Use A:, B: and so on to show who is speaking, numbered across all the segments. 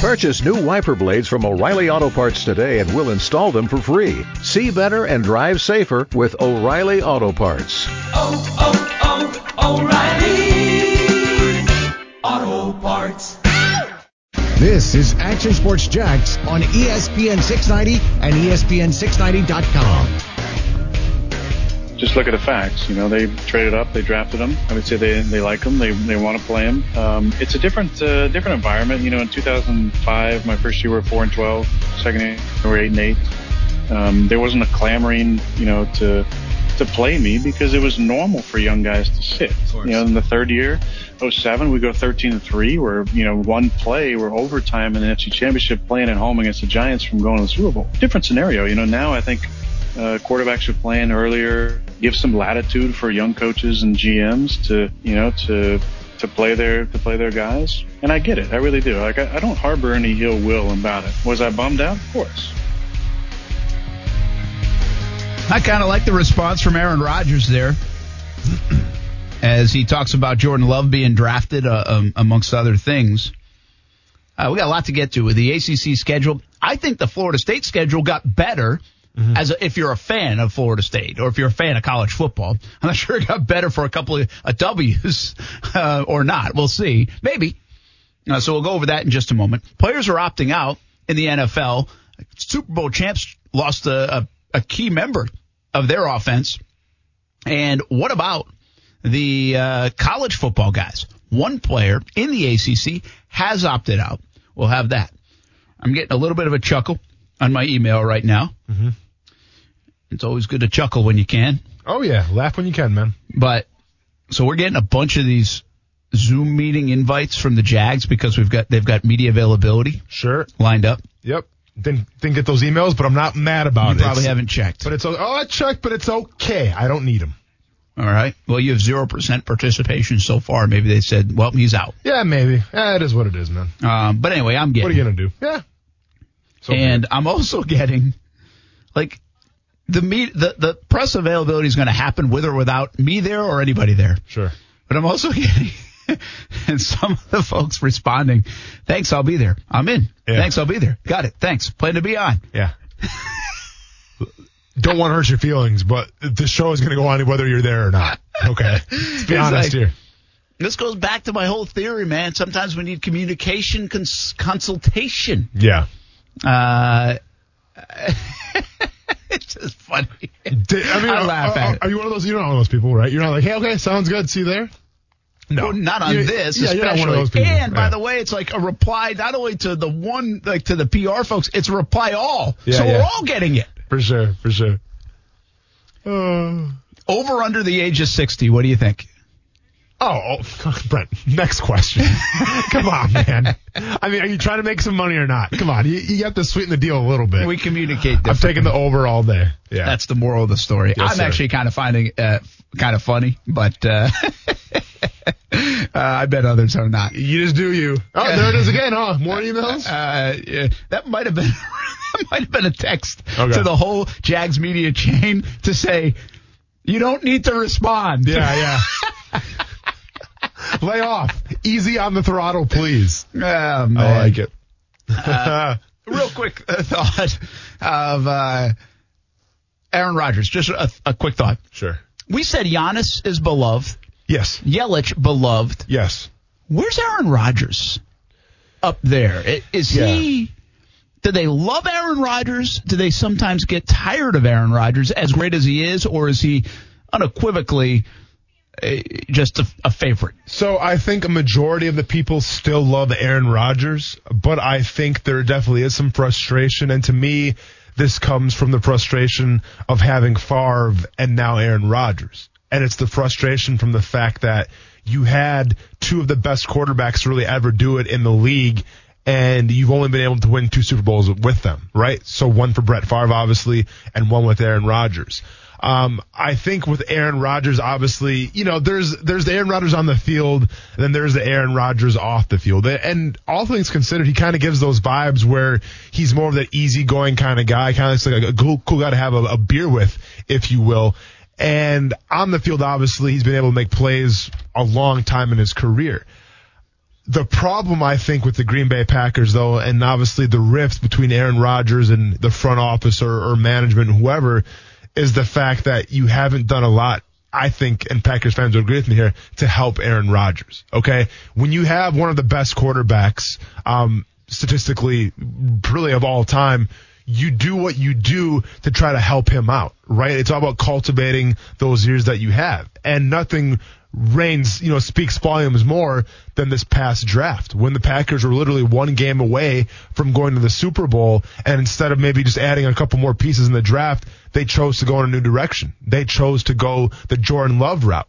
A: Purchase new wiper blades from O'Reilly Auto Parts today and we'll install them for free. See better and drive safer with O'Reilly Auto Parts.
B: Oh, oh, oh, O'Reilly Auto Parts.
C: This is Action Sports Jax on ESPN 690 and E ESPN690.com.
D: just look at the facts. You know, they traded up, they drafted him. I would say they they like him, they they want to play him. Um, it's a different uh, different environment. You know, in 2005, my first year we were four and 12. Second year we were eight and eight. Um, there wasn't a clamoring, you know, to to play me because it was normal for young guys to sit. You know, in the third year, 07, we go 13 and three. We're you know one play, we're overtime in the NFC Championship, playing at home against the Giants from going to the Super Bowl. Different scenario. You know, now I think uh, quarterbacks are playing earlier, give some latitude for young coaches and GMs to, you know, to to play their to play their guys. And I get it, I really do. Like I, I don't harbor any ill will about it. Was I bummed out? Of course.
E: I kind of like the response from Aaron Rodgers there as he talks about Jordan Love being drafted, uh, um, amongst other things. Uh, we got a lot to get to with the ACC schedule. I think the Florida State schedule got better as a, if you're a fan of Florida State or if you're a fan of college football. I'm not sure it got better for a couple of uh, W's uh, or not. We'll see. Maybe. Uh, so we'll go over that in just a moment. Players are opting out in the NFL. Super Bowl champs lost a, a, a key member of their offense. And what about the uh, college football guys? One player in the ACC has opted out. We'll have that. I'm getting a little bit of a chuckle on my email right now. Mm-hmm. It's always good to chuckle when you can.
F: Oh yeah, laugh when you can, man.
E: But so we're getting a bunch of these Zoom meeting invites from the Jags because we've got they've got media availability
F: Sure.
E: lined up.
F: Yep. Didn't didn't get those emails, but I'm not mad about
E: You
F: it.
E: probably
F: It's-
E: haven't checked.
F: But it's oh I checked, but it's okay. I don't need them.
E: All right. Well, you have zero percent participation so far. Maybe they said, well, he's out.
F: Yeah, maybe. Eh, it is what it is, man.
E: Um, but anyway, I'm getting.
F: What are you gonna do? Yeah. So
E: and I'm also getting like the meet the the press availability is going to happen with or without me there or anybody there.
F: sure.
E: But I'm also getting and some of the folks responding, "Thanks, I'll be there. I'm in.
F: Yeah.
E: Thanks, I'll be there. Got it. Thanks. Plan to be on."
F: Yeah. don't want to hurt your feelings, but the show is gonna go on whether you're there or not. Okay. Let's be
E: It's
F: honest
E: like-
F: here.
E: This goes back to my whole theory, man. Sometimes we need communication cons- consultation.
F: Yeah.
E: Uh, it's funny.
F: I mean,
E: I
F: are-
E: laugh
F: are,
E: at it.
F: Are you one of those? You're not one of those people, right? You're not like, hey, okay, sounds good. See you there. No,
E: Well, not on
F: You-
E: this,
F: Yeah,
E: especially.
F: you're not one of those people.
E: And by the way, it's like a reply not only to the one, like to the PR folks, it's a reply all.
F: Yeah,
E: so we're all getting it.
F: for sure, for sure. Uh,
E: Over under the age of 60, what do you think?
F: Oh, oh, Brent. Next question. Come on, man. I mean, are you trying to make some money or not? Come on, you, you have to sweeten the deal a little bit.
E: We communicate
F: I'm taking the over all day. Yeah,
E: That's the moral of the story.
F: Yes,
E: I'm
F: sir.
E: actually kind of finding uh, kind of funny, but uh, uh, I bet others are not.
F: you just do you. Oh, there it is again, huh? More emails.
E: Uh, yeah, that might have been that might have been a text
F: Okay.
E: to the whole Jags media chain to say you don't need to respond.
F: yeah, yeah. Lay off. Easy on the throttle, please.
E: Oh.
F: I like it.
E: Real quick uh, thought of uh, Aaron Rodgers. Just a, a quick thought.
F: sure.
E: We said Giannis is beloved,
F: Yes.
E: Yelich beloved.
F: Yes.
E: Where's Aaron Rodgers up there? Is he? Do they love Aaron Rodgers? Do they sometimes get tired of Aaron Rodgers, as great as he is, or is he unequivocally uh, just a, a favorite?
F: So I think a majority of the people still love Aaron Rodgers, but I think there definitely is some frustration. And to me, this comes from the frustration of having Favre and now Aaron Rodgers. And it's the frustration from the fact that you had two of the best quarterbacks really ever do it in the league and you've only been able to win two Super Bowls with them, right? So one for Brett Favre, obviously, and one with Aaron Rodgers. Um, I think with Aaron Rodgers, obviously, you know, there's there's the Aaron Rodgers on the field, and then there's the Aaron Rodgers off the field. And all things considered, he kind of gives those vibes where he's more of that easygoing kind of guy, kind of like a cool, cool guy to have a, a beer with, if you will. And on the field, obviously, he's been able to make plays a long time in his career The problem I think with the Green Bay Packers though, and obviously the rift between Aaron Rodgers and the front office or, or management, whoever, is the fact that you haven't done a lot I think, and Packers fans would agree with me here, to help Aaron Rodgers. Okay, when you have one of the best quarterbacks, um, statistically, really of all time, you do what you do to try to help him out, right? It's all about cultivating those years that you have, and nothing reigns, you know, speaks volumes more than this past draft when the Packers were literally one game away from going to the Super Bowl. And instead of maybe just adding a couple more pieces in the draft, they chose to go in a new direction. They chose to go the Jordan Love route.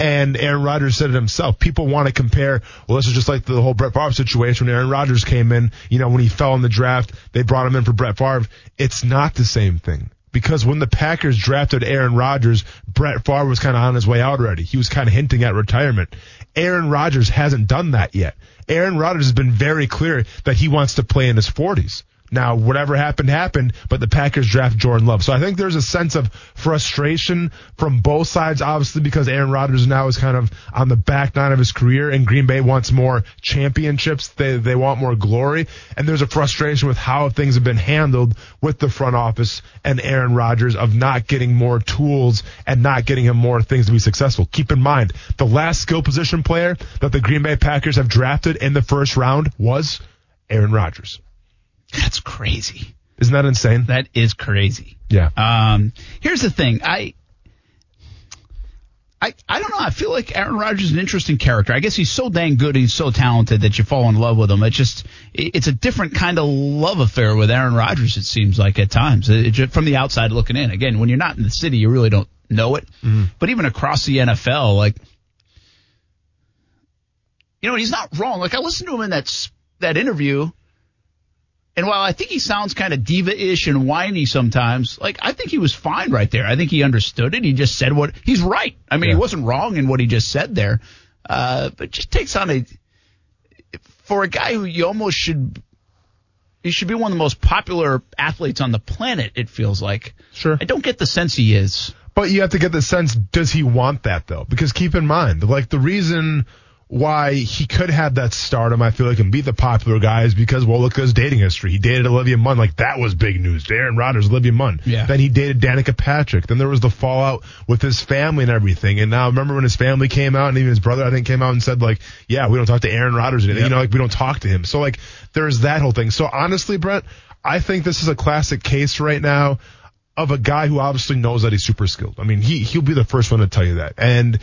F: And Aaron Rodgers said it himself. People want to compare, well, this is just like the whole Brett Favre situation when Aaron Rodgers came in, you know, when he fell in the draft, they brought him in for Brett Favre. It's not the same thing because when the Packers drafted Aaron Rodgers, Brett Favre was kind of on his way out already. He was kind of hinting at retirement. Aaron Rodgers hasn't done that yet. Aaron Rodgers has been very clear that he wants to play in his 40s. Now, whatever happened, happened, but the Packers draft Jordan Love. So I think there's a sense of frustration from both sides, obviously, because Aaron Rodgers now is kind of on the back nine of his career and Green Bay wants more championships. They, they want more glory. And there's a frustration with how things have been handled with the front office and Aaron Rodgers of not getting more tools and not getting him more things to be successful. Keep in mind, the last skill position player that the Green Bay Packers have drafted in the first round was Aaron Rodgers.
E: That's crazy.
F: Isn't that insane?
E: That is crazy.
F: Yeah.
E: Um, here's the thing. I, I, I don't know. I feel like Aaron Rodgers is an interesting character. I guess he's so dang good. He's so talented that you fall in love with him. It's just, it's a different kind of love affair with Aaron Rodgers. It seems like at times it, just, from the outside looking in. Again, when you're not in the city, you really don't know it. Mm-hmm. But even across the NFL, like, you know, he's not wrong. Like I listened to him in that that interview and while I think he sounds kind of diva-ish and whiny sometimes, like I think he was fine right there. I think he understood it. He just said what he's right. I mean, yeah. he wasn't wrong in what he just said there. Uh, but just takes on a for a guy who you almost should he should be one of the most popular athletes on the planet. It feels like.
F: Sure.
E: I don't get the sense he is.
F: But you have to get the sense, does he want that though? Because keep in mind, like the reason why he could have that stardom, I feel like, and be the popular guys because, well, look at his dating history. He dated Olivia Munn. Like, that was big news. Aaron Rodgers, Olivia Munn.
E: Yeah.
F: Then he dated Danica Patrick. Then there was the fallout with his family and everything. And now, remember when his family came out and even his brother, I think, came out and said, like, yeah, we don't talk to Aaron Rodgers. Yep. You know, like, we don't talk to him. So, like, there's that whole thing. So, honestly, Brett, I think this is a classic case right now of a guy who obviously knows that he's super skilled. I mean, he, he'll be the first one to tell you that. And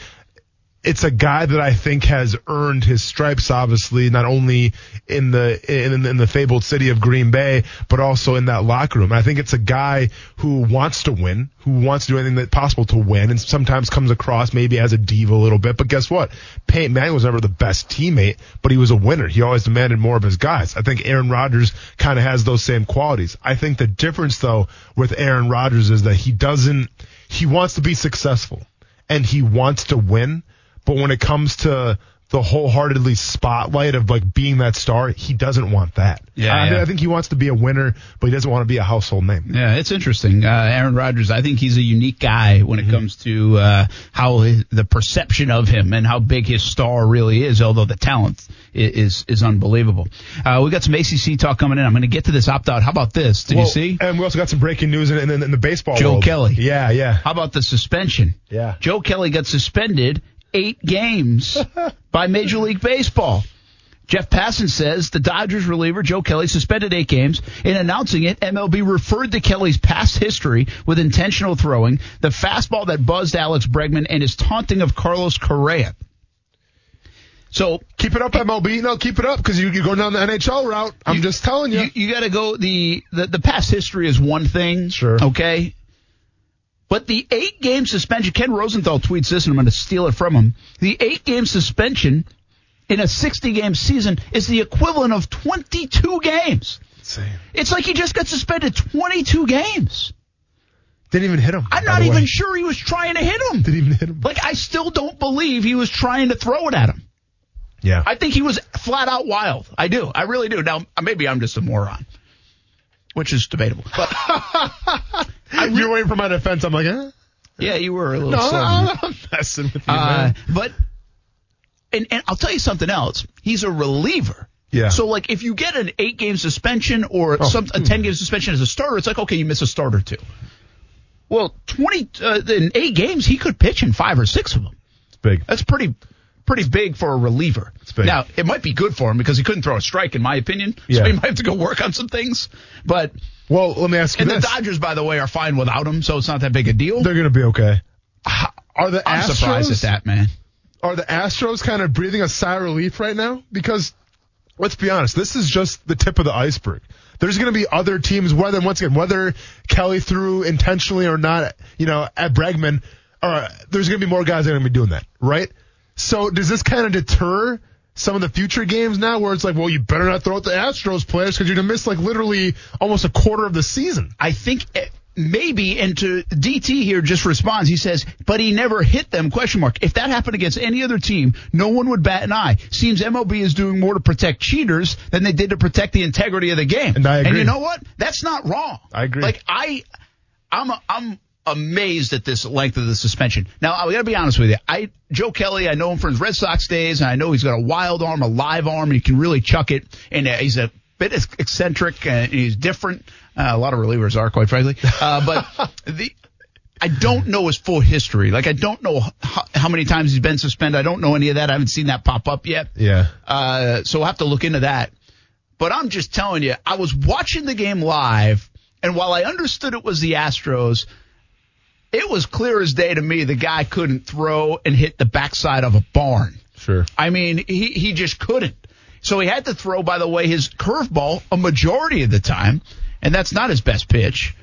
F: it's a guy that I think has earned his stripes, obviously, not only in the in, in, the fabled city of Green Bay, but also in that locker room. I think it's a guy who wants to win, who wants to do anything that possible to win, and sometimes comes across maybe as a diva a little bit. But guess what? Peyton Manning was never the best teammate, but he was a winner. He always demanded more of his guys. I think Aaron Rodgers kind of has those same qualities. I think the difference though with Aaron Rodgers is that he doesn't. He wants to be successful and he wants to win but when it comes to the wholeheartedly spotlight of like being that star, he doesn't want that.
E: Yeah,
F: I,
E: yeah.
F: I think he wants to be a winner, but he doesn't want to be a household name.
E: Yeah, it's interesting. Uh, Aaron Rodgers, I think he's a unique guy when it mm-hmm. comes to uh, how his, the perception of him and how big his star really is. Although the talent is is, is unbelievable. Uh, we got some ACC talk coming in. I'm going to get to this opt out. How about this? Did
F: well,
E: you see?
F: And we also got some breaking news in, in, in the baseball.
E: Joe
F: world.
E: Kelly.
F: Yeah, yeah.
E: How about the suspension?
F: Yeah.
E: Joe Kelly got suspended eight games by Major League Baseball. Jeff Passan says the Dodgers reliever Joe Kelly suspended eight games. In announcing it, MLB referred to Kelly's past history with intentional throwing, the fastball that buzzed Alex Bregman, and his taunting of Carlos Correa. So
F: keep it up, MLB. No, keep it up because you, you're going down the NHL route. I'm
E: you,
F: just telling you.
E: You, you got to go. The, the the past history is one thing.
F: Sure.
E: Okay. But the eight game suspension, Ken Rosenthal tweets this, and I'm going to steal it from him. The eight game suspension in a 60 game season is the equivalent of 22 games.
F: Insane.
E: It's like he just got suspended 22 games.
F: Didn't even hit him.
E: I'm not even sure he was trying to hit him.
F: Didn't even hit him.
E: Like, I still don't believe he was trying to throw it at him.
F: Yeah.
E: I think he was flat out wild. I do. I really do. Now, maybe I'm just a moron, which is debatable. But
F: You're waiting for my defense. I'm like, eh?
E: Yeah, you were a little
F: no,
E: slow.
F: I'm messing with you,
E: uh,
F: man.
E: But and, and I'll tell you something else. He's a reliever.
F: Yeah.
E: So like if you get an eight game suspension or some a ten game suspension as a starter, it's like okay, you miss a start or two. Well, twenty uh, in eight games, he could pitch in five or six of them.
F: It's big.
E: That's pretty pretty big for a reliever.
F: It's big.
E: Now it might be good for him because he couldn't throw a strike, in my opinion.
F: Yeah.
E: So he might have to go work on some things. But
F: Well, let me ask you
E: and the Dodgers, by the way, are fine without him, so it's not that big a deal.
F: They're going to be okay. Are the
E: I'm
F: Astros
E: surprised at that, man.
F: are the Astros kind of breathing a sigh of relief right now? Because let's be honest, this is just the tip of the iceberg. There's going to be other teams, whether once again whether Kelly threw intentionally or not, you know, at Bregman, or there's going to be more guys that are going to be doing that, right? So does this kind of deter some of the future games now, where it's like, well, you better not throw out the Astros players because you're going to miss like literally almost a quarter of the season.
E: I think eh, maybe, and to DT here just responds. He says, but he never hit them, question mark. If that happened against any other team, no one would bat an eye. Seems MLB is doing more to protect cheaters than they did to protect the integrity of the game.
F: And I agree.
E: And you know what? That's not wrong.
F: I agree.
E: Like, I, I'm, I'm amazed at this length of the suspension. Now, I gotta be honest with you. I, Joe Kelly, I know him from his Red Sox days, and I know he's got a wild arm, a live arm, and he can really chuck it, and uh, he's a bit eccentric, and he's different. Uh, a lot of relievers are, quite frankly. Uh, but the, I don't know his full history. Like, I don't know how, how many times he's been suspended. I don't know any of that. I haven't seen that pop up yet.
F: Yeah.
E: Uh, so we'll have to look into that. But I'm just telling you, I was watching the game live, and while I understood it was the Astros, it was clear as day to me the guy couldn't throw and hit the backside of a barn.
F: Sure.
E: I mean, he, he just couldn't. So he had to throw, by the way, his curveball a majority of the time, and that's not his best pitch.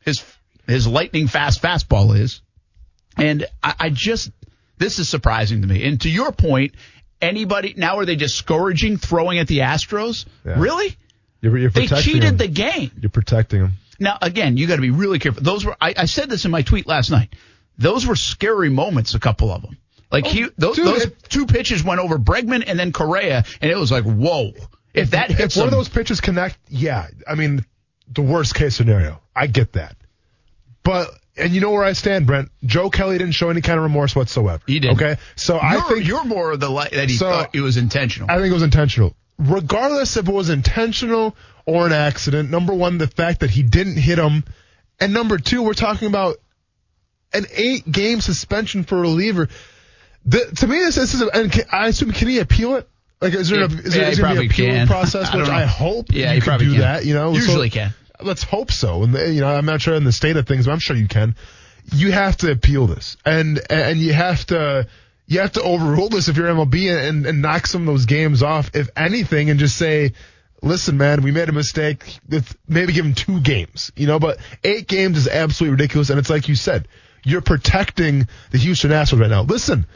E: His his lightning fast fastball is. And I, I just this is surprising to me. And to your point, anybody now are they discouraging throwing at the Astros?
F: Yeah.
E: Really?
F: You're, you're
E: They cheated
F: them.
E: the game.
F: You're protecting them.
E: Now, again, you got to be really careful. Those were I, I said this in my tweet last night. Those were scary moments. A couple of them. Like he, oh, those,
F: Oh, dude,
E: those
F: it-
E: two pitches went over Bregman and then Correa, and it was like, whoa! If that
F: if
E: hits
F: one of those pitches connect, yeah, I mean, the worst case scenario. I get that. But and you know where I stand, Brent. Joe Kelly didn't show any kind of remorse whatsoever.
E: He didn't.
F: Okay, so
E: you're,
F: I think
E: you're more of the li- that he
F: So-
E: thought it was intentional.
F: I think it was intentional. Regardless if it was intentional or an accident, number one, the fact that he didn't hit him, and number two, we're talking about an eight game suspension for a reliever. The, to me, this, this is, a, and can, I assume, can he appeal it? Like, is there,
E: Yeah,
F: a, is there
E: yeah,
F: is there gonna be an appeal
E: can.
F: process?
E: I
F: Which
E: know.
F: I hope
E: Yeah,
F: you
E: he
F: can do
E: can.
F: that. You know,
E: Usually can.
F: Let's hope so. And you know, I'm not sure in the state of things, but I'm sure you can. You have to appeal this, and and you have to you have to overrule this if you're MLB and, and knock some of those games off, if anything, and just say, listen, man, we made a mistake. Maybe give them two games, you know. But eight games is absolutely ridiculous, and it's like you said, you're protecting the Houston Astros right now. Listen,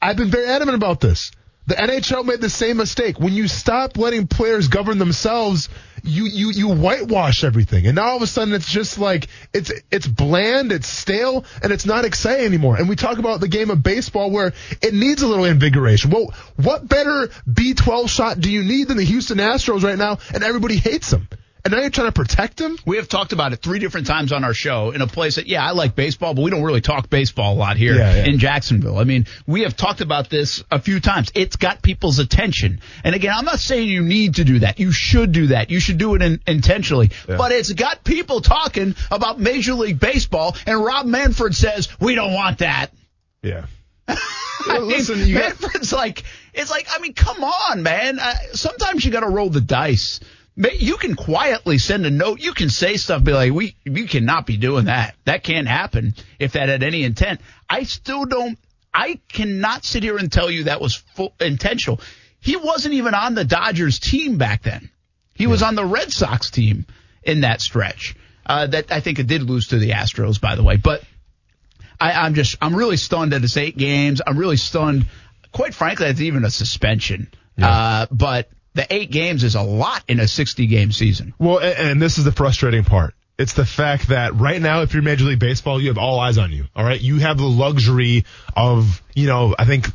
F: I've been very adamant about this. The NHL made the same mistake. When you stop letting players govern themselves, you you you whitewash everything, and now all of a sudden it's just like it's it's bland, it's stale, and it's not exciting anymore. And we talk about the game of baseball where it needs a little invigoration. Well, what better B12 shot do you need than the Houston Astros right now? And everybody hates them. And now you're trying to protect them.
E: We have talked about it three different times on our show in a place that, yeah, I like baseball, but we don't really talk baseball a lot here
F: Yeah, yeah.
E: in Jacksonville. I mean, we have talked about this a few times. It's got people's attention. And again, I'm not saying you need to do that. You should do that. You should do it in, intentionally. But it's got people talking about Major League Baseball, and Rob Manfred says, we don't want that.
F: Yeah.
E: I mean,
F: listen, you got-
E: Manfred's like, it's like, I mean, come on, man. Uh, sometimes you got to roll the dice. You can quietly send a note. You can say stuff, be like, we, we cannot be doing that. That can't happen if that had any intent. I still don't, I cannot sit here and tell you that was full, intentional. He wasn't even on the Dodgers team back then. He was on the Red Sox team in that stretch. Uh, that I think it did lose to the Astros, by the way. But I, I'm just, I'm really stunned that it's eight games. I'm really stunned. Quite frankly, it's even a suspension. Uh, but the eight games is a lot in a 60 game season.
F: Well, and, this is the frustrating part. It's the fact that right now, if you're Major League Baseball, you have all eyes on you. All right. You have the luxury of, you know, I think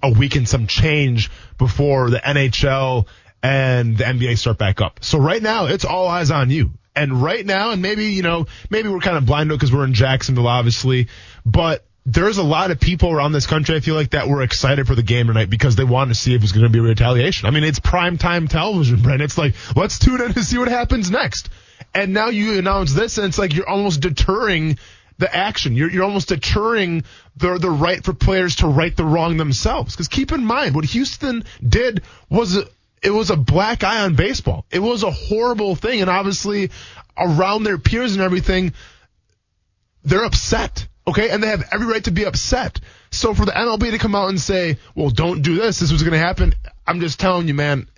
F: a week and some change before the NHL and the NBA start back up. So right now, it's all eyes on you. And right now, and maybe, you know, maybe we're kind of blind because we're in Jacksonville, obviously, but there's a lot of people around this country, I feel like, that were excited for the game tonight because they wanted to see if it was going to be retaliation. I mean, it's prime time television, Brent. It's like, let's tune in to see what happens next. And now you announce this, and it's like you're almost deterring the action. You're, you're almost deterring the, the right for players to right the wrong themselves. Because keep in mind, what Houston did was it was a black eye on baseball. It was a horrible thing, and obviously around their peers and everything, they're upset. Okay, and they have every right to be upset. So for the MLB to come out and say, "Well, don't do this. This was going to happen," I'm just telling you, man.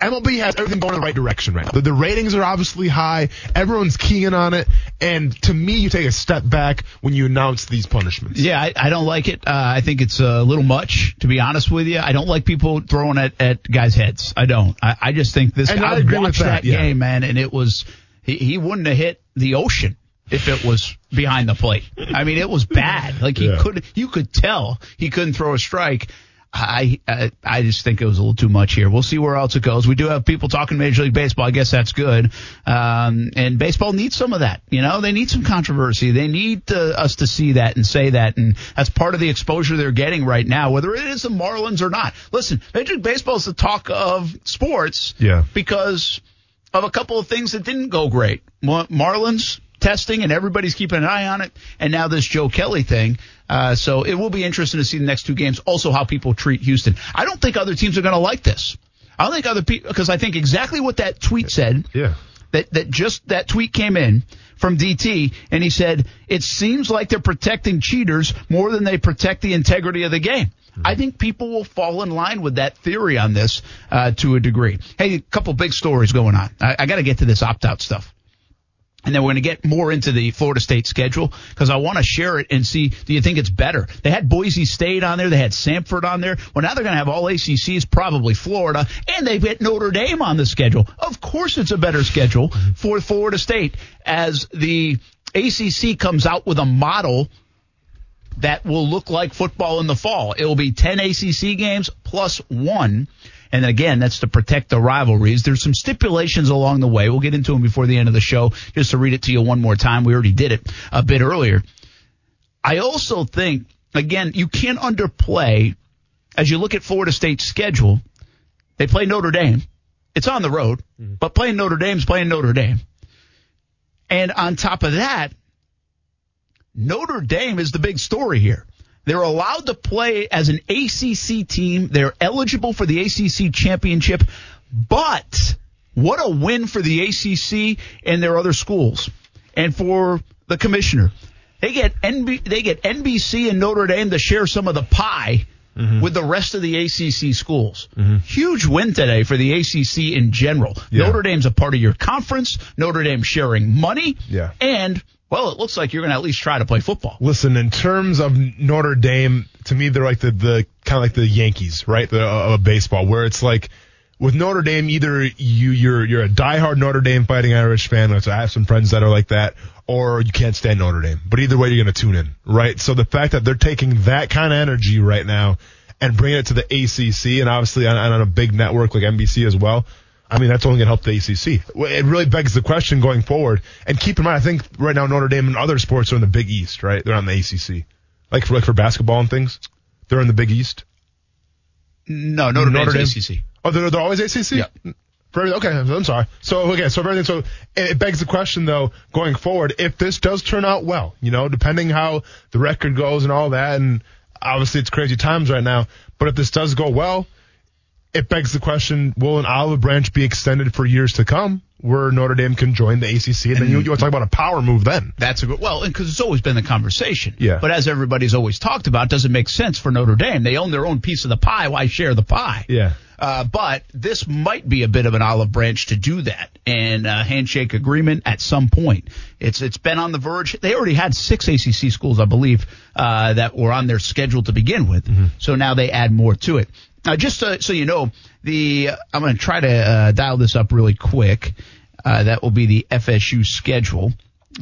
F: MLB has everything going in the right direction right now. The, the ratings are obviously high. Everyone's keying on it. And to me, you take a step back when you announce these punishments.
E: Yeah, I, I don't like it. Uh, I think it's a little much, to be honest with you. I don't like people throwing it at guys' heads. I don't. I, I just think this.
F: And I
E: I
F: with
E: watched
F: that,
E: that,
F: yeah.
E: game, man, and it was he, he wouldn't have hit the ocean if it was behind the plate. I mean, it was bad. Like he
F: Yeah.
E: could, you could tell he couldn't throw a strike. I, I I just think it was a little too much here. We'll see where else it goes. We do have people talking Major League Baseball. I guess that's good. Um, and baseball needs some of that. You know, they need some controversy. They need uh, us to see that and say that, and that's part of the exposure they're getting right now, whether it is the Marlins or not. Listen, Major League Baseball is the talk of sports.
F: Yeah.
E: Because of a couple of things that didn't go great. Marlins testing, and everybody's keeping an eye on it, and now this Joe Kelly thing. Uh, so it will be interesting to see the next two games. Also, how people treat Houston. I don't think other teams are going to like this. I don't think other people because I think exactly what that tweet said.
F: Yeah.
E: That that just that tweet came in from DT, and he said it seems like they're protecting cheaters more than they protect the integrity of the game. I think people will fall in line with that theory on this uh, to a degree. Hey, a couple big stories going on. I, I got to get to this opt out stuff. And then we're going to get more into the Florida State schedule because I want to share it and see, do you think it's better? They had Boise State on there. They had Samford on there. Well, now they're going to have all ACCs, probably Florida, and they've got Notre Dame on the schedule. Of course it's a better schedule for Florida State as the ACC comes out with a model that will look like football in the fall. It will be 10 ACC games plus one. And again, that's to protect the rivalries. There's some stipulations along the way. We'll get into them before the end of the show. Just to read it to you one more time. We already did it a bit earlier. I also think, again, you can't underplay as you look at Florida State's schedule. They play Notre Dame. It's on the road, mm-hmm. but playing Notre Dame's playing Notre Dame. And on top of that, Notre Dame is the big story here. They're allowed to play as an ACC team. They're eligible for the ACC championship, but what a win for the ACC and their other schools and for the commissioner. They get NB, they get NBC and Notre Dame to share some of the pie with the rest of the ACC schools. Huge win today for the ACC in general.
F: Yeah.
E: Notre Dame's a part of your conference. Notre Dame sharing money.
F: Yeah.
E: And well, it looks like you're going to at least try to play football.
F: Listen, in terms of Notre Dame, to me, they're like the, the kind of like the Yankees, right? The, uh, of baseball, where it's like with Notre Dame, either you, you're, you're a diehard Notre Dame fighting Irish fan, which I have some friends that are like that, or you can't stand Notre Dame. But either way, you're going to tune in, right? So the fact that they're taking that kind of energy right now and bringing it to the ACC and obviously on, on a big network like NBC as well, I mean, that's only going to help the ACC. It really begs the question going forward. And keep in mind, I think right now Notre Dame and other sports are in the Big East, right? They're on the ACC. Like for, like for basketball and things, they're in the Big East.
E: No, Notre,
F: Notre
E: Dame's
F: Dame?
E: ACC.
F: Oh, they're, they're always ACC?
E: Yeah.
F: Every- okay, I'm sorry. So, okay, so everything, so it it begs the question though, going forward, if this does turn out well, you know, depending how the record goes and all that, and obviously it's crazy times right now, but if this does go well, it begs the question, will an olive branch be extended for years to come where Notre Dame can join the ACC? And, then you, you want to talk about a power move then.
E: That's a good, well, because it's always been the conversation.
F: Yeah.
E: But as everybody's always talked about, doesn't make sense for Notre Dame. They own their own piece of the pie. Why share the pie?
F: Yeah.
E: Uh, but this might be a bit of an olive branch to do that and a handshake agreement at some point. It's it's been on the verge. They already had six ACC schools, I believe, uh, that were on their schedule to begin with. So now they add more to it. Now, just so, so you know, the I'm going to try to uh, dial this up really quick. Uh, that will be the FSU schedule,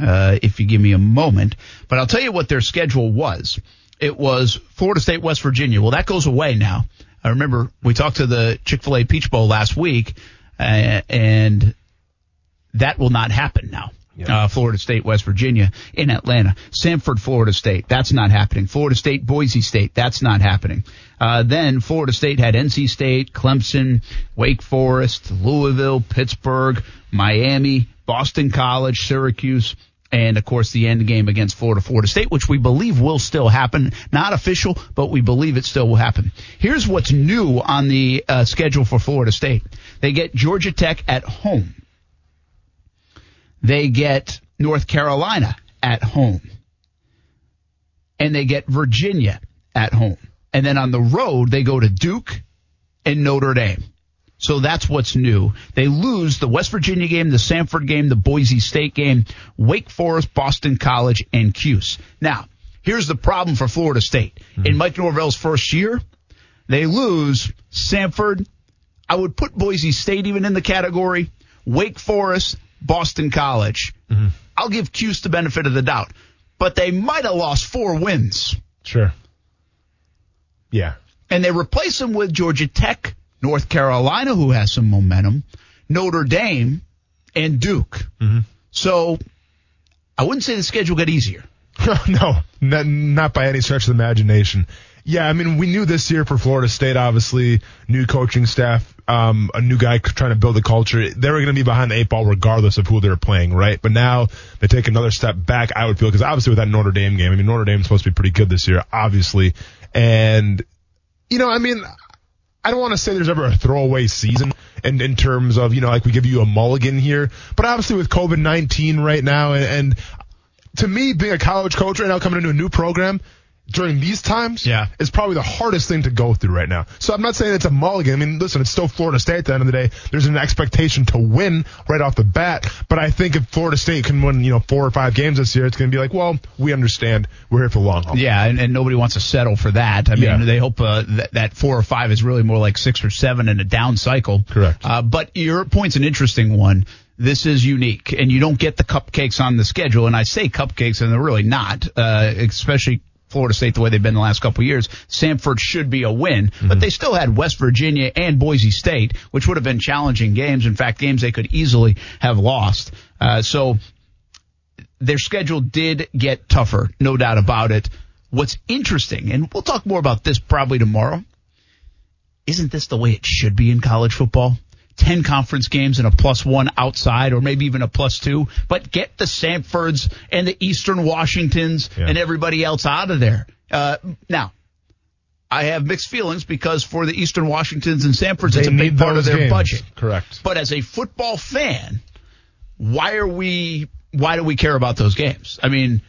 E: uh, if you give me a moment. But I'll tell you what their schedule was. It was Florida State, West Virginia. Well, that goes away now. I remember we talked to the Chick Fil A Peach Bowl last week, uh, and that will not happen now. Uh, Florida State, West Virginia in Atlanta. Samford, Florida State. That's not happening. Florida State, Boise State. That's not happening. Uh, then Florida State had NC State, Clemson, Wake Forest, Louisville, Pittsburgh, Miami, Boston College, Syracuse, and of course the end game against Florida, Florida State, which we believe will still happen. Not official, but we believe it still will happen. Here's what's new on the uh, schedule for Florida State. They get Georgia Tech at home. They get North Carolina at home. And they get Virginia at home. And then on the road, they go to Duke and Notre Dame. So that's what's new. They lose the West Virginia game, the Samford game, the Boise State game, Wake Forest, Boston College, and Cuse. Now, here's the problem for Florida State. Mm-hmm. In Mike Norvell's first year, they lose Samford. I would put Boise State even in the category. Wake Forest, Boston College. Mm-hmm. I'll give Cuse the benefit of the doubt, but they might have lost four wins.
F: Sure. Yeah.
E: And they replace them with Georgia Tech, North Carolina, who has some momentum, Notre Dame, and Duke. Mm-hmm. So I wouldn't say the schedule got easier.
F: no, not, not by any stretch of the imagination. Yeah, I mean, we knew this year for Florida State, obviously, new coaching staff, um, a new guy trying to build a culture. They were going to be behind the eight ball regardless of who they were playing, right? But now they take another step back, I would feel, because obviously with that Notre Dame game, I mean, Notre Dame's supposed to be pretty good this year, obviously. And, you know, I mean, I don't want to say there's ever a throwaway season in, in terms of, you know, like we give you a mulligan here, but obviously with COVID-19 right now and, and to me, being a college coach right now, coming into a new program, during these times
E: yeah.
F: is probably the hardest thing to go through right now. So I'm not saying it's a mulligan. I mean, listen, it's still Florida State at the end of the day. There's an expectation to win right off the bat. But I think if Florida State can win, you know, four or five games this year, it's going to be like, well, we understand. We're here for the long haul.
E: Yeah, and, and nobody wants to settle for that. I mean, yeah. they hope uh, that, that four or five is really more like six or seven in a down cycle.
F: Correct.
E: Uh, but your point's an interesting one this is unique and you don't get the cupcakes on the schedule and i say cupcakes and they're really not uh, especially Florida State the way they've been the last couple years. Samford should be a win, mm-hmm. but they still had West Virginia and Boise State, which would have been challenging games. In fact, games they could easily have lost. Uh, so their schedule did get tougher, no doubt about it. What's interesting, and we'll talk more about this probably tomorrow, isn't this the way it should be in college football? 10 conference games and a plus one outside or maybe even a plus two, but get the Samfords and the Eastern Washingtons yeah. and everybody else out of there. Uh, now, I have mixed feelings because for the Eastern Washingtons and Samfords, they it's a big part of their
F: games.
E: budget.
F: Correct.
E: But as a football fan, why are we, why do we care about those games? I mean,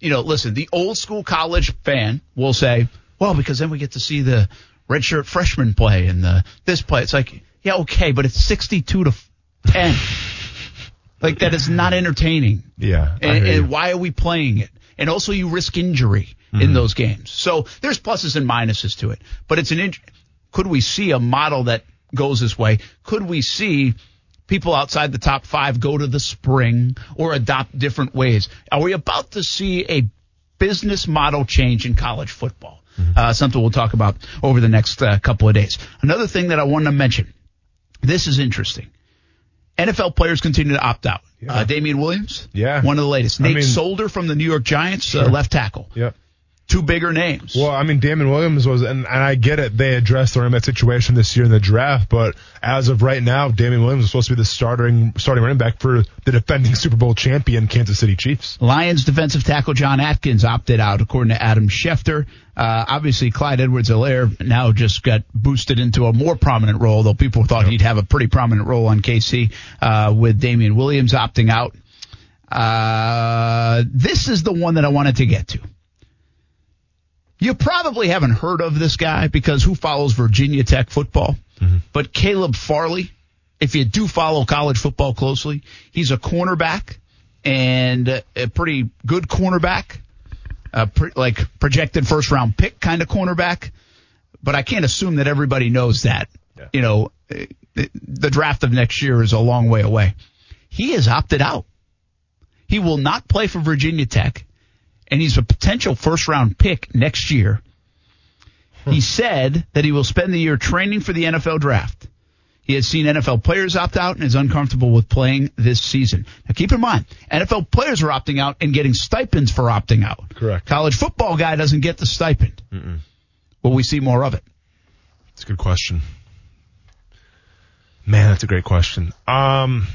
E: you know, listen, the old school college fan will say, well, because then we get to see the redshirt freshman play and the, this play. It's like, yeah, okay, but it's 62 to 10. like that is not entertaining.
F: Yeah.
E: And, and why are we playing it? And also you risk injury mm-hmm. in those games. So there's pluses and minuses to it. But it's an in- could we see a model that goes this way? Could we see people outside the top 5 go to the spring or adopt different ways? Are we about to see a business model change in college football? Mm-hmm. Uh, something we'll talk about over the next uh, couple of days. Another thing that I want to mention this is interesting. NFL players continue to opt out. Yeah. Uh, Damien Williams,
F: yeah,
E: one of the latest. Nate I mean, Solder from the New York Giants, uh, sure. uh, left tackle.
F: Yep
E: two bigger names.
F: Well, I mean, Damien Williams was, and, and I get it, they addressed the running back situation this year in the draft, but as of right now, Damien Williams is supposed to be the starting starting running back for the defending Super Bowl champion Kansas City Chiefs.
E: Lions defensive tackle John Atkins opted out, according to Adam Schefter. Uh, obviously, Clyde Edwards-Helaire now just got boosted into a more prominent role, though people thought yep. he'd have a pretty prominent role on KC uh, with Damien Williams opting out. Uh, this is the one that I wanted to get to. You probably haven't heard of this guy because who follows Virginia Tech football? Mm-hmm. But Caleb Farley, if you do follow college football closely, he's a cornerback and a pretty good cornerback, a pre- like projected first round pick kind of cornerback. But I can't assume that everybody knows that. Yeah. You know, the draft of next year is a long way away. He has opted out. He will not play for Virginia Tech and he's a potential first round pick next year. He said that he will spend the year training for the NFL draft. He has seen NFL players opt out and is uncomfortable with playing this season. Now keep in mind, NFL players are opting out and getting stipends for opting out.
F: Correct.
E: College football guy doesn't get the stipend. Mm-mm. Will we see more of it?
F: It's a good question. Man, that's a great question. Um,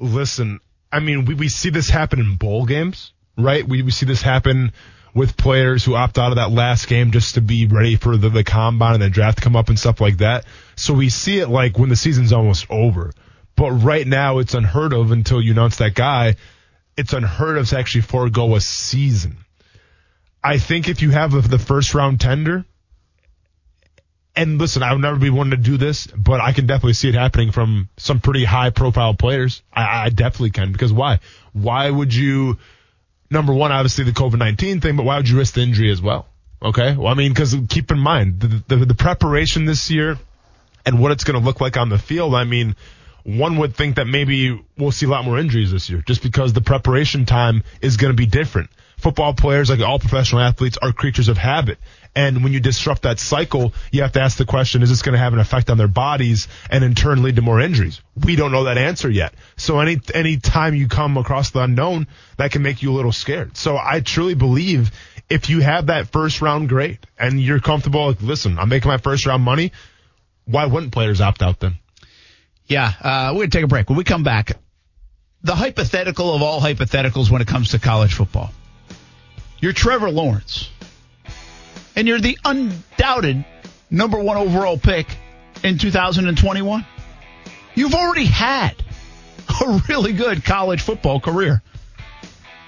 F: listen, I mean, we, we see this happen in bowl games, right? We, we see this happen with players who opt out of that last game just to be ready for the, the combine and the draft to come up and stuff like that. So we see it like when the season's almost over. But right now, it's unheard of until you announce that guy. It's unheard of to actually forego a season. I think if you have the first round tender, and listen, I would never be one to do this, but I can definitely see it happening from some pretty high profile players. I, I definitely can because why? Why would you? Number one, obviously the COVID nineteen thing, but why would you risk the injury as well? Okay, well, I mean, because keep in mind the, the the preparation this year and what it's going to look like on the field. I mean, one would think that maybe we'll see a lot more injuries this year just because the preparation time is going to be different. Football players, like all professional athletes, are creatures of habit. And when you disrupt that cycle, you have to ask the question, is this going to have an effect on their bodies and in turn lead to more injuries? We don't know that answer yet. So any, any time you come across the unknown, that can make you a little scared. So I truly believe if you have that first round grade and you're comfortable, like, listen, I'm making my first round money, why wouldn't players opt out then?
E: Yeah, uh, we're going to take a break. When we come back, the hypothetical of all hypotheticals when it comes to college football. You're Trevor Lawrence and you're the undoubted number one overall pick in 2021. You've already had a really good college football career.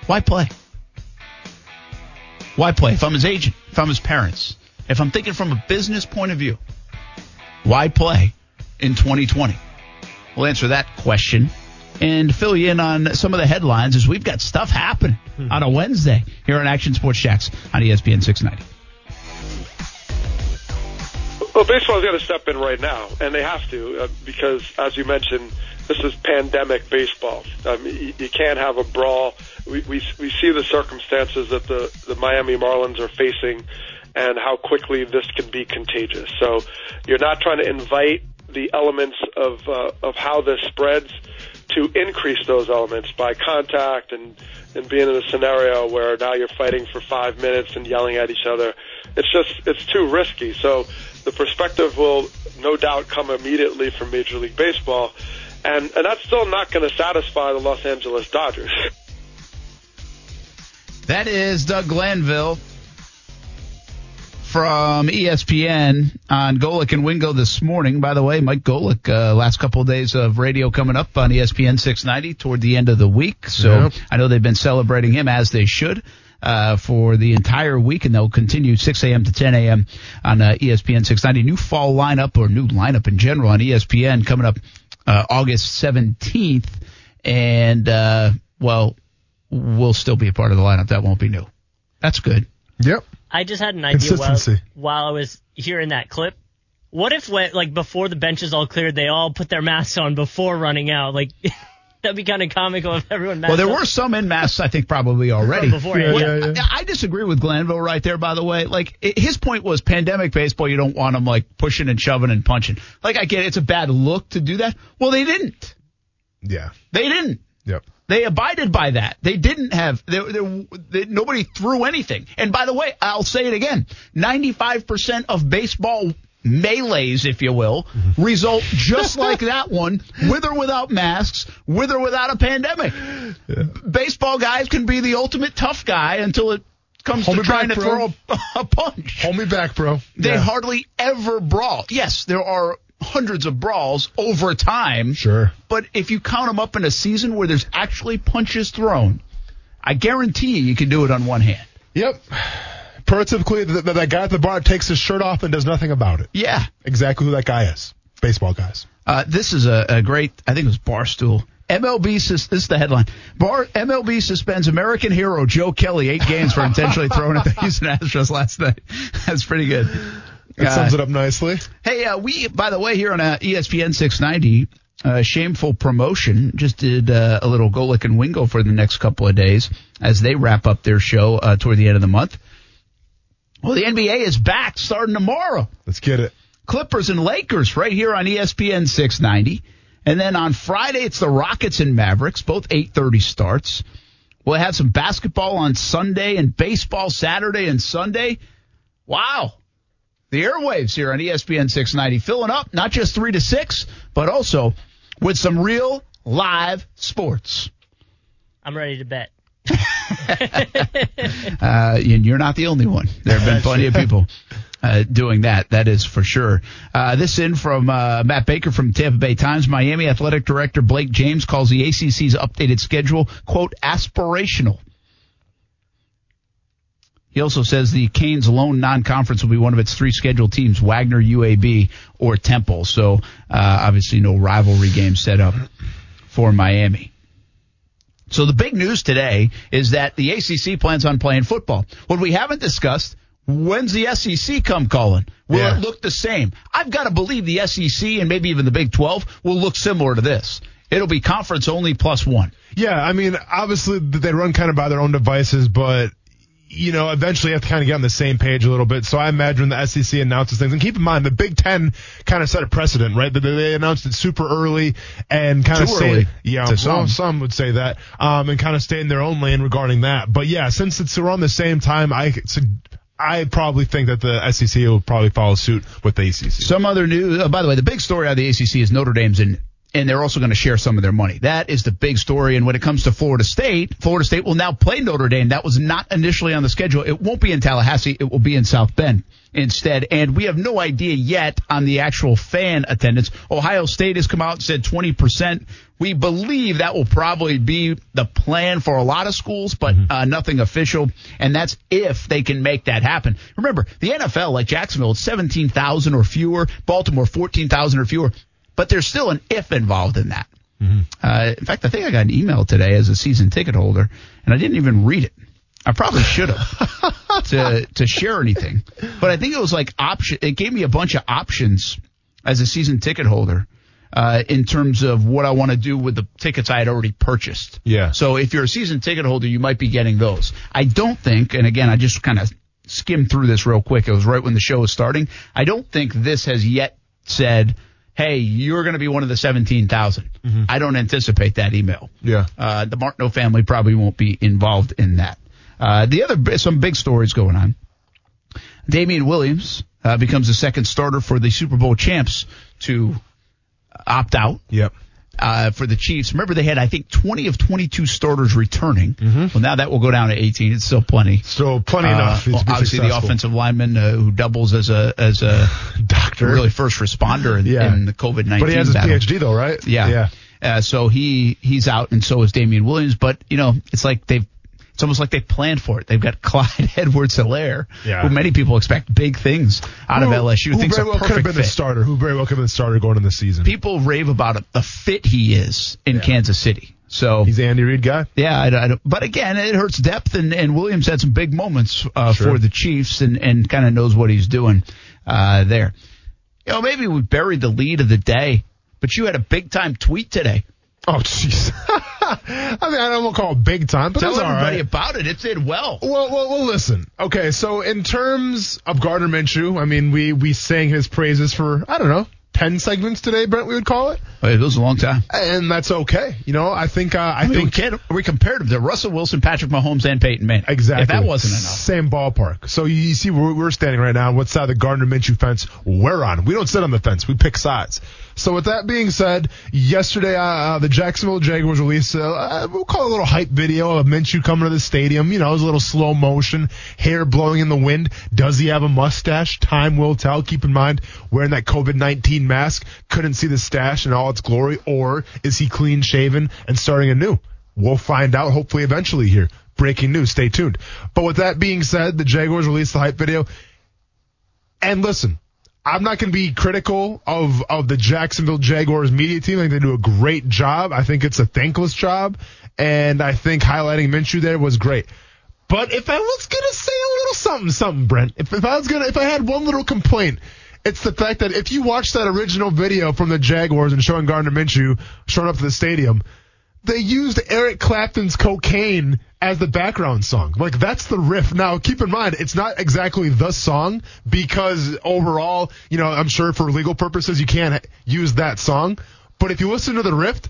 E: Why play? Why play? If I'm his agent, if I'm his parents, if I'm thinking from a business point of view, why play in 2020? We'll answer that question and fill you in on some of the headlines as we've got stuff happening hmm. on a Wednesday here on Action Sports Jax on ESPN 690.
G: Well, baseball's got to step in right now, and they have to uh, because, as you mentioned, this is pandemic baseball. Um, you, you can't have a brawl. We, we we see the circumstances that the the Miami Marlins are facing, and how quickly this can be contagious. So, you're not trying to invite the elements of uh, of how this spreads to increase those elements by contact and and being in a scenario where now you're fighting for five minutes and yelling at each other. It's just it's too risky. So the perspective will no doubt come immediately from Major League Baseball, and and that's still not going to satisfy the Los Angeles Dodgers.
E: That is Doug Glanville from ESPN on Golic and Wingo this morning. By the way, Mike Golic, uh, last couple of days of radio coming up on ESPN 690 toward the end of the week. So. I know they've been celebrating him as they should uh, for the entire week, and they'll continue 6 a.m. to 10 a.m. on uh, ESPN 690. New fall lineup or new lineup in general on ESPN coming up uh, August 17th, and uh, well, we'll still be a part of the lineup. That won't be new. That's good.
F: Yep.
H: I just had an idea while, while I was hearing that clip. What if, like, before the benches all cleared, they all put their masks on before running out? Like, That'd be kind of comical if everyone.
E: Well, there
H: up.
E: were some in masks, I think, probably already.
H: Before, yeah,
E: yeah, yeah. I, I, disagree with Glanville right there. By the way, like his point was, pandemic baseball, you don't want them like pushing and shoving and punching. Like I get it, it's a bad look to do that. Well, they didn't.
F: Yeah,
E: they didn't.
F: Yep.
E: They abided by that. They didn't have, they, they, they, nobody threw anything. And by the way, I'll say it again 95% of baseball melees, if you will, mm-hmm. result just like that one, with or without masks, with or without a pandemic. Yeah. Baseball guys can be the ultimate tough guy until it comes Hold to trying back, to bro. throw a, a, punch.
F: Hold me back, bro.
E: They yeah. hardly ever brawl. Yes, there are hundreds of brawls over time.
F: Sure.
E: But if you count them up in a season where there's actually punches thrown, I guarantee you you can do it on one hand.
F: Yep prototypically that, that guy at the bar takes his shirt off and does nothing about it.
E: Yeah.
F: Exactly who that guy is. Baseball guys.
E: Uh, this is a, a, great, I think it was Barstool. MLB, sus- this is the headline. Bar, MLB suspends American hero Joe Kelly eight games for intentionally throwing at the Houston Astros last night. That's pretty good.
F: That uh, sums it up nicely.
E: Hey, uh, we, by the way, here on uh, ESPN 690, uh, shameful promotion just did uh, a little Golic and Wingo for the next couple of days as they wrap up their show uh, toward the end of the month. Well, the NBA is back starting tomorrow.
F: Let's get it.
E: Clippers and Lakers right here on ESPN 690. And then on Friday, it's the Rockets and Mavericks, both 8:30 starts. We'll have some basketball on Sunday and baseball Saturday and Sunday. Wow. The airwaves here on ESPN 690 filling up, not just 3 to 6, but also with some real live sports.
H: I'm ready to bet.
E: uh, you're not the only one. There have been plenty of people uh, doing that. That is for sure. Uh, this in from uh, Matt Baker from Tampa Bay Times. Miami Athletic Director Blake James calls the ACC's updated schedule quote aspirational. He also says the Canes lone non-conference will be one of its three scheduled teams: Wagner, UAB, or Temple. So uh, obviously, no rivalry game set up for Miami. So the big news today is that the ACC plans on playing football. What we haven't discussed, when's the SEC come calling? Will yeah. it look the same? I've got to believe the SEC and maybe even the Big 12 will look similar to this. It'll be conference only plus one.
F: Yeah, I mean, obviously they run kind of by their own devices, but you know, eventually you have to kind of get on the same page a little bit. So I imagine the SEC announces things. And keep in mind, the Big Ten kind of set a precedent, right? They, they announced it super early and kind
E: Too
F: of
E: stayed,
F: yeah, well, some. some would say that, um, and kind of stay in their own lane regarding that. But yeah, since it's around the same time, I, I probably think that the SEC will probably follow suit with the ACC.
E: Some other news. Oh, by the way, the big story out of the ACC is Notre Dame's in and they're also going to share some of their money. That is the big story. And when it comes to Florida State, Florida State will now play Notre Dame. That was not initially on the schedule. It won't be in Tallahassee. It will be in South Bend instead. And we have no idea yet on the actual fan attendance. Ohio State has come out and said 20%. We believe that will probably be the plan for a lot of schools, but mm-hmm. uh, nothing official. And that's if they can make that happen. Remember, the NFL, like Jacksonville, it's 17,000 or fewer. Baltimore, 14,000 or fewer but there's still an if involved in that. Mm-hmm. Uh, in fact, I think I got an email today as a season ticket holder, and I didn't even read it. I probably should have to to share anything, but I think it was like option. It gave me a bunch of options as a season ticket holder. Uh, in terms of what I want to do with the tickets I had already purchased.
F: Yeah.
E: So if you're a season ticket holder, you might be getting those. I don't think, and again, I just kind of skimmed through this real quick. It was right when the show was starting. I don't think this has yet said hey, you're going to be one of the 17,000. Mm-hmm. I don't anticipate that email.
F: Yeah.
E: Uh, the Martineau family probably won't be involved in that. Uh, the other, some big stories going on. Damien Williams uh, becomes the second starter for the Super Bowl champs to opt out.
F: Yep
E: uh, for the Chiefs. Remember, they had, I think, 20 of 22 starters returning. Mm-hmm. Well, now that will go down to 18. It's still plenty.
F: Still plenty uh, enough.
E: Well, obviously, successful. the offensive lineman uh, who doubles as a as a
F: doctor,
E: really first responder in,
F: yeah.
E: in the COVID 19
F: But he has his. PhD, though, right?
E: Yeah.
F: Yeah.
E: Uh, so he he's out, and so is Damien Williams. But you know, it's like they've it's almost like they planned for it. They've got Clyde Edwards Helaire,
F: yeah.
E: who many people expect big things out
F: who,
E: of LSU.
F: Who
E: thinks
F: very well could have been
E: fit.
F: the starter. Who very well could have been the starter going in the season.
E: People rave about it, the fit he is in yeah. Kansas City. So
F: he's the Andy Reid guy.
E: Yeah, I, I, but again, it hurts depth, and, and Williams had some big moments uh, sure. for the Chiefs, and, and kind of knows what he's doing uh, there. You know, maybe we buried the lead of the day, but you had a big time tweet today.
F: Oh, jeez. I mean, I don't want to call it big time, but
E: tell
F: everybody right.
E: about it. It did well.
F: well. Well, well, listen. Okay, so in terms of Gardner Minshew, I mean, we we sang his praises for I don't know 10 segments today, Brent, we would call it.
E: It was a long time.
F: And that's okay. You know, I think, uh, I, I mean,
E: think. We, we compared him to Russell Wilson, Patrick Mahomes, and Peyton Manning.
F: Exactly.
E: If that wasn't enough.
F: Same ballpark. So you see where we're standing right now, what side of the Gardner Minshew fence we're on. We don't sit on the fence, we pick sides. So with that being said, yesterday, uh, uh the Jacksonville Jaguars released, uh, we'll call it a little hype video of Minshew coming to the stadium. You know, it was a little slow motion, hair blowing in the wind. Does he have a mustache? Time will tell. Keep in mind, wearing that COVID-19 mask couldn't see the stash in all its glory, or is he clean shaven and starting anew? We'll find out hopefully eventually here. Breaking news. Stay tuned. But with that being said, the Jaguars released the hype video. And listen, I'm not going to be critical of, of the Jacksonville Jaguars media team. I think they do a great job. I think it's a thankless job. And I think highlighting Minshew there was great. But if I was going to say a little something, something, Brent, if, if I was going to, if I had one little complaint, it's the fact that if you watch that original video from the Jaguars and showing Gardner Minshew showing up to the stadium, they used Eric Clapton's cocaine as the background song. Like that's the riff. Now keep in mind, it's not exactly the song because overall, you know, I'm sure for legal purposes you can't use that song. But if you listen to the riff,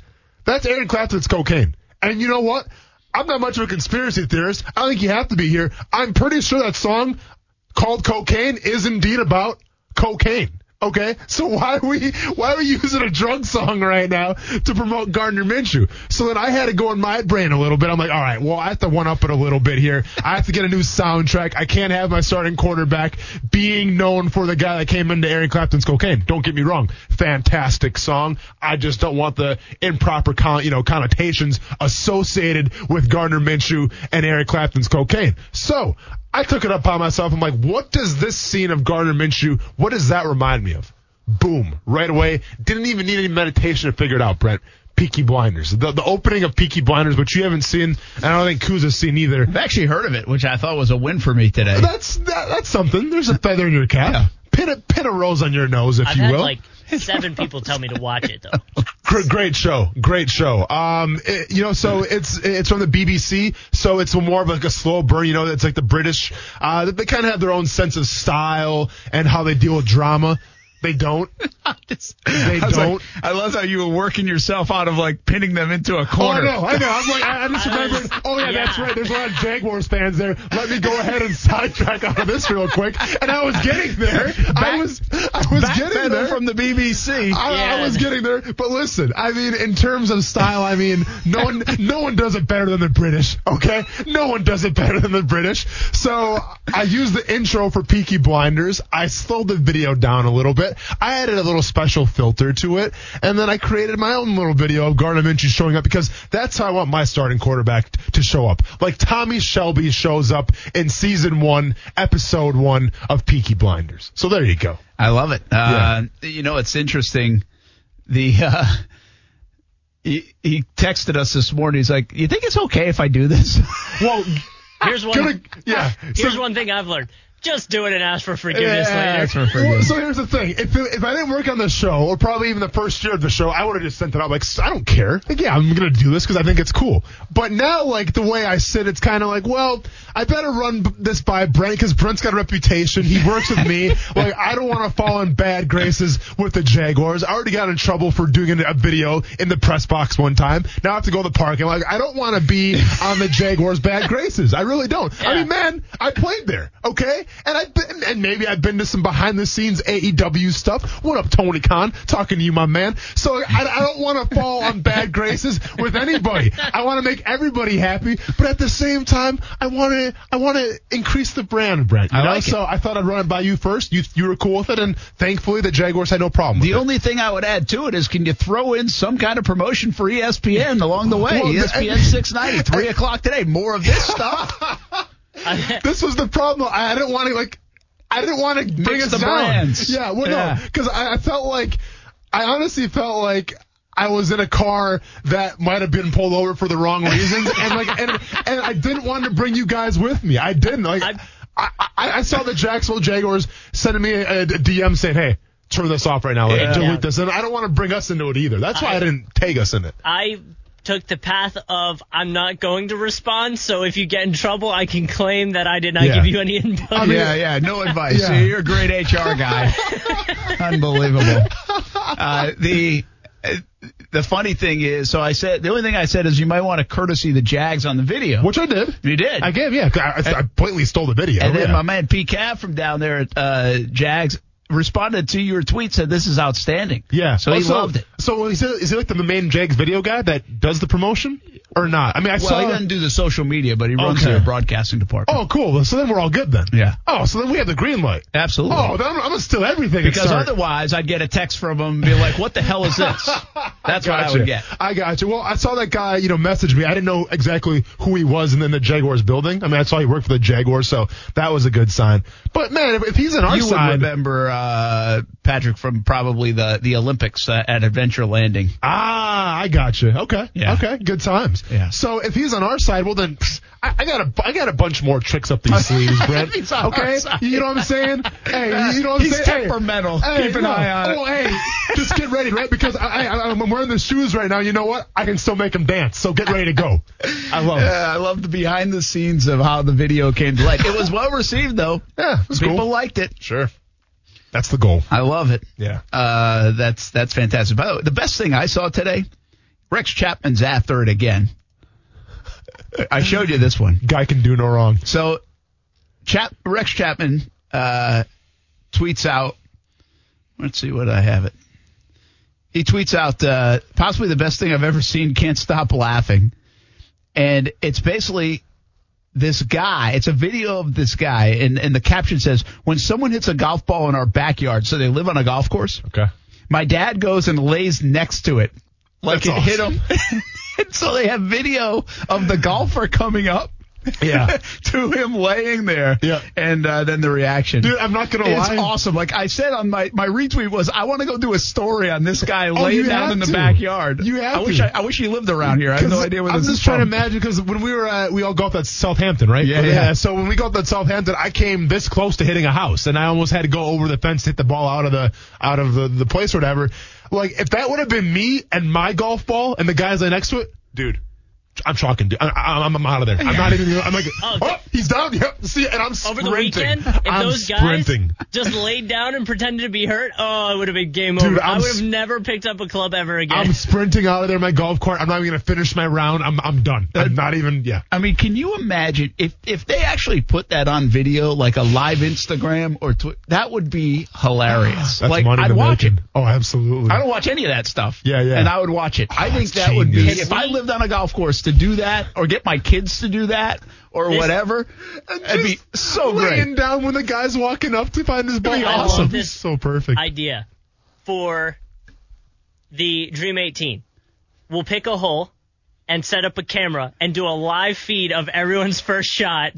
F: that's Eric Clapton's cocaine. And you know what? I'm not much of a conspiracy theorist. I think you have to be here. I'm pretty sure that song called Cocaine is indeed about cocaine. Okay, so why are we why are we using a drug song right now to promote Gardner Minshew? So then I had to go in my brain a little bit. I'm like, all right, well I have to one up it a little bit here. I have to get a new soundtrack. I can't have my starting quarterback being known for the guy that came into Eric Clapton's cocaine. Don't get me wrong, fantastic song. I just don't want the improper con- you know connotations associated with Gardner Minshew and Eric Clapton's cocaine. So I took it up by myself. I'm like, what does this scene of Gardner Minshew, what does that remind me of? Boom, right away. Didn't even need any meditation to figure it out, Brent. Peaky Blinders. The, the opening of Peaky Blinders, which you haven't seen, and I don't think Kuz has seen either.
E: I've actually heard of it, which I thought was a win for me today.
F: That's that, that's something. There's a feather in your cap. Yeah. Pin a pin a rose on your nose, if
H: I've
F: you
H: had
F: will.
H: Like seven people tell me to watch it though.
F: Great, show, great show. Um, it, you know, so it's it's from the BBC, so it's more of like a slow burn. You know, it's like the British. Uh, they kind of have their own sense of style and how they deal with drama. They don't. they
E: I
F: don't.
E: Like, I love how you were working yourself out of like pinning them into a corner.
F: Oh, I know, I know. I'm like, I, I just remembered. Oh yeah, yeah, that's right. There's a lot of Jaguars fans there. Let me go ahead and sidetrack out of this real quick. And I was getting there. Back, I was, I was getting there
E: from the BBC.
F: I, yeah. I was getting there. But listen, I mean, in terms of style, I mean, no one, no one does it better than the British. Okay, no one does it better than the British. So I used the intro for Peaky Blinders. I slowed the video down a little bit. I added a little special filter to it, and then I created my own little video of Gardner Minshew showing up because that's how I want my starting quarterback to show up. Like Tommy Shelby shows up in season one, episode one of Peaky Blinders. So there you go.
E: I love it. Uh, yeah. You know, it's interesting. The uh, he, he texted us this morning. He's like, "You think it's okay if I do this?"
F: Well,
H: here's one.
F: Gonna, yeah.
H: Here's so, one thing I've learned just do it and ask for forgiveness yeah, later.
E: Ask for forgiveness.
F: Well, so here's the thing: if if I didn't work on the show, or probably even the first year of the show, I would have just sent it out like I don't care. Like, yeah, I'm gonna do this because I think it's cool. But now, like the way I sit, it's kind of like, well, I better run this by Brent because Brent's got a reputation. He works with me. like I don't want to fall in bad graces with the Jaguars. I already got in trouble for doing a video in the press box one time. Now I have to go to the parking. Like I don't want to be on the Jaguars' bad graces. I really don't. Yeah. I mean, man, I played there, okay, and I've been and maybe I've been to some behind the scenes AEW stuff. What up, Tony Khan? Talking to you, my man. So I, I don't want to fall on bad graces with anybody. I want to make everybody happy, but at the same time, I want to I want to increase the brand, Brent.
E: I like
F: so. I thought I'd run it by you first. You you were cool with it, and thankfully the Jaguars had no problem.
E: The
F: it.
E: only thing I would add to it is, can you throw in some kind of promotion for ESPN along the way? Well, ESPN 690, three o'clock today. More of this stuff.
F: this was the problem. I didn't want to like I didn't want to bring us
E: the
F: down.
E: brands.
F: Yeah, well, yeah. no, because I, I felt like I honestly felt like I was in a car that might have been pulled over for the wrong reasons, and like, and, and I didn't want to bring you guys with me. I didn't. Like, I, I, I saw the Jacksonville Jaguars sending me a, a DM saying, "Hey, turn this off right now. Like, yeah. delete this," and I don't want to bring us into it either. That's why I, I didn't take us in it.
H: I took the path of I'm not going to respond. So if you get in trouble, I can claim that I did not
E: yeah.
H: give you any input.
E: I mean, yeah, yeah, no advice. Yeah. You're a great HR guy. Unbelievable. Uh, the the funny thing is, so I said the only thing I said is you might want to courtesy the Jags on the video,
F: which I did.
E: You did.
F: I gave, yeah. I, I, I blatantly stole the video.
E: And then
F: yeah.
E: my man P. Cav from down there at uh, Jags responded to your tweet said this is outstanding.
F: Yeah.
E: So he
F: so,
E: loved it.
F: So is he, is he like the main Jags video guy that does the promotion or not? I mean, I
E: well,
F: saw
E: he doesn't do the social media, but he runs okay. the broadcasting department.
F: Oh, cool. So then we're all good then.
E: Yeah.
F: Oh, so then we have the green light.
E: Absolutely.
F: Oh, then I'm, I'm gonna steal everything.
E: Because otherwise, I'd get a text from him and be like, "What the hell is this?" That's what I would get.
F: I got you. Well, I saw that guy, you know, message me. I didn't know exactly who he was, and then the Jaguars building. I mean, I saw he worked for the Jaguars, so that was a good sign. But man, if, if he's in our
E: you
F: side,
E: would remember uh, Patrick from probably the the Olympics uh, at Adventure Landing.
F: Ah, I got you. Okay. Yeah. Okay. Good times.
E: Yeah.
F: So if he's on our side, well then I, I got a I got a bunch more tricks up these sleeves, Brent.
E: He's on our
F: okay,
E: side.
F: you know what I'm saying? Hey, you know what I'm
E: He's
F: saying? Hey,
E: temperamental.
F: Hey,
E: Keep an
F: no.
E: eye on it.
F: Oh, hey, just get ready, right? Because I, I I'm wearing the shoes right now. You know what? I can still make them dance. So get ready to go. I love it.
E: I love the behind the scenes of how the video came to light. It was well received though.
F: Yeah, it was
E: People
F: cool.
E: liked it.
F: Sure. That's the goal.
E: I love it.
F: Yeah.
E: Uh, that's that's fantastic. By the way, the best thing I saw today, Rex Chapman's after it again. I showed you this one.
F: Guy can do no wrong.
E: So, Chap Rex Chapman uh, tweets out. Let's see what I have it. He tweets out uh, possibly the best thing I've ever seen. Can't stop laughing, and it's basically this guy. It's a video of this guy, and and the caption says, "When someone hits a golf ball in our backyard, so they live on a golf course.
F: Okay.
E: My dad goes and lays next to it, like
F: That's
E: it hit him." and so they have video of the golfer coming up.
F: Yeah.
E: to him laying there.
F: Yeah.
E: And uh, then the reaction.
F: Dude, I'm not gonna lie.
E: it's awesome. Like I said on my, my retweet was I want to go do a story on this guy
F: Oh,
E: laying down in the backyard.
F: You have
E: I wish. I, I wish he lived around here. I have no idea where
F: I'm
E: this
F: just trying
E: from.
F: to imagine because when we were uh, we all golfed at Southampton, right?
E: Yeah, yeah.
F: So when we golfed at Southampton, I came this close to hitting a house, and I almost had to go over the fence to hit the ball out of the out of the, the place or whatever. Like if that would have been me and my golf ball and the guys next to it, dude. I'm chalking, dude. I, I, I'm, I'm out of there. I'm not even. I'm like,
H: Oh,
F: oh, he's down. Yep. See, and I'm
H: Over
F: sprinting.
H: the weekend, if
F: I'm
H: those guys
F: sprinting.
H: just laid down and pretended to be hurt, oh, it would have been game
F: Dude,
H: over. I
F: I'm
H: would have
F: s-
H: never picked up a club ever again.
F: I'm sprinting out of there, my golf cart. I'm not even gonna finish my round. I'm, I'm done. I'm not even. Yeah.
E: I mean, can you imagine if if they actually put that on video, like a live Instagram or tw- that would be hilarious.
F: That's
E: like
F: money
E: I'd
F: in
E: watch it.
F: Oh, absolutely.
E: I don't watch any of that stuff.
F: Yeah, yeah.
E: And I would watch it. I
F: Oh,
E: think
F: that's
E: that would be
F: genius.
E: if I lived on a golf course to do that or get my kids to do that or
H: This-
E: whatever. It'd be so
F: laying
E: great.
F: down when the guy's walking up to find his ball.
E: be
H: I love
E: awesome.
H: this
F: so perfect.
H: idea for the Dream 18. We'll pick a hole and set up a camera and do a live feed of everyone's first shot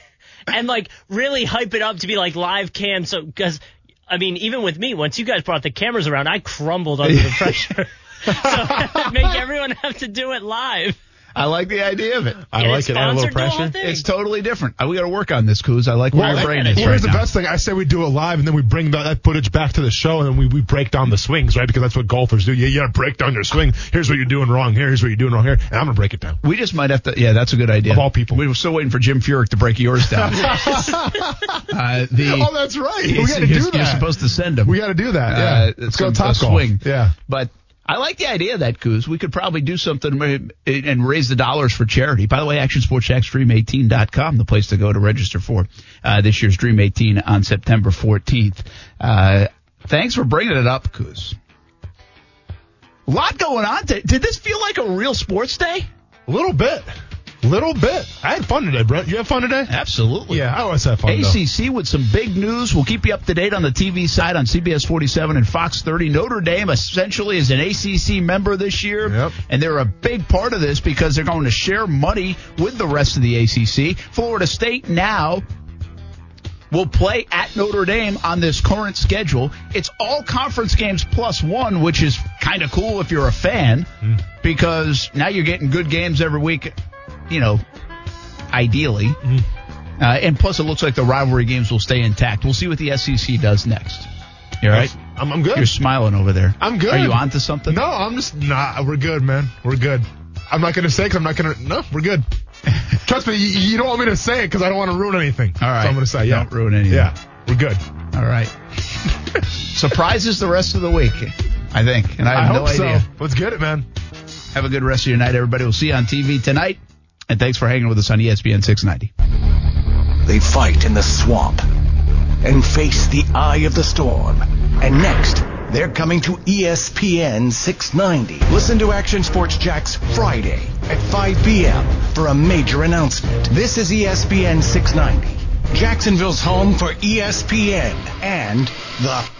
H: and like really hype it up to be like live cam. So, cause I mean, even with me, once you guys brought the cameras around, I crumbled under the pressure. so make everyone have to do it live.
E: I like the idea of it.
F: I
H: Get
F: like it. Add a little
H: sponsored, do the whole
F: pressure.
H: thing.
E: It's totally different. Uh, We got to work on this, Coos. I like where
F: Well,
E: your brain is
F: Well,
E: right
F: here's the
E: now.
F: best thing. I say we do it live, and then we bring that, that footage back to the show, and then we, we break down the swings, right? Because that's what golfers do. You, you gotta break down your swing. Here's what you're doing wrong here. Here's what you're doing wrong here. And I'm gonna break it down.
E: We just might have to. Yeah, that's a good idea.
F: Of all people.
E: we were still waiting for Jim Furyk to break yours down. uh, the,
F: Oh, that's right. We
E: He's-
F: gotta
E: you're-
F: do that.
E: You're supposed to send him.
F: we gotta do that. Yeah.
E: Uh,
F: Let's go
E: some-
F: top
E: a
F: golf.
E: swing.
F: Yeah.
E: But I like the idea of that, Coos. We could probably do something and raise the dollars for charity. By the way, ActionSportsJaxDream18.com, the place to go to register for uh, this year's Dream 18 on September 14th. Uh, thanks for bringing it up, Coos. A lot going on. Did this feel like a real sports day?
F: A little bit. Little bit. I had fun today, Brent. You have fun today?
E: Absolutely.
F: Yeah, I always have fun. though.
E: ACC with some big news. We'll keep you up to date on the TV side on CBS 47 and Fox 30. Notre Dame essentially is an ACC member this year,
F: Yep.
E: and they're a big part of this because they're going to share money with the rest of the ACC. Florida State now will play at Notre Dame on this current schedule. It's all conference games plus one, which is kind of cool if you're a fan hmm. because now you're getting good games every week, you know, ideally. Uh, and plus, it looks like the rivalry games will stay intact. We'll see what the SEC does next. You all right?
F: I'm, I'm good.
E: You're smiling over there.
F: I'm good.
E: Are you on to something?
F: No, I'm just nah. We're good, man. We're good. I'm not gonna say because I'm not gonna. No, we're good. Trust me, you, you don't want me to say it because I don't want to ruin anything.
E: All right.
F: So I'm gonna say, yeah,
E: Don't ruin anything.
F: Yeah, we're good.
E: All right. Surprises the rest of the week, I think. And I
F: I
E: have no
F: hope
E: idea.
F: so. Let's get it, man.
E: Have a good rest of your night, everybody. We'll see you on TV tonight. And thanks for hanging with us on ESPN 690.
I: They fight in the swamp and face the eye of the storm. And next, they're coming to ESPN 690. Listen to Action Sports Jax Friday at 5 p.m. for a major announcement. This is ESPN 690, Jacksonville's home for ESPN and the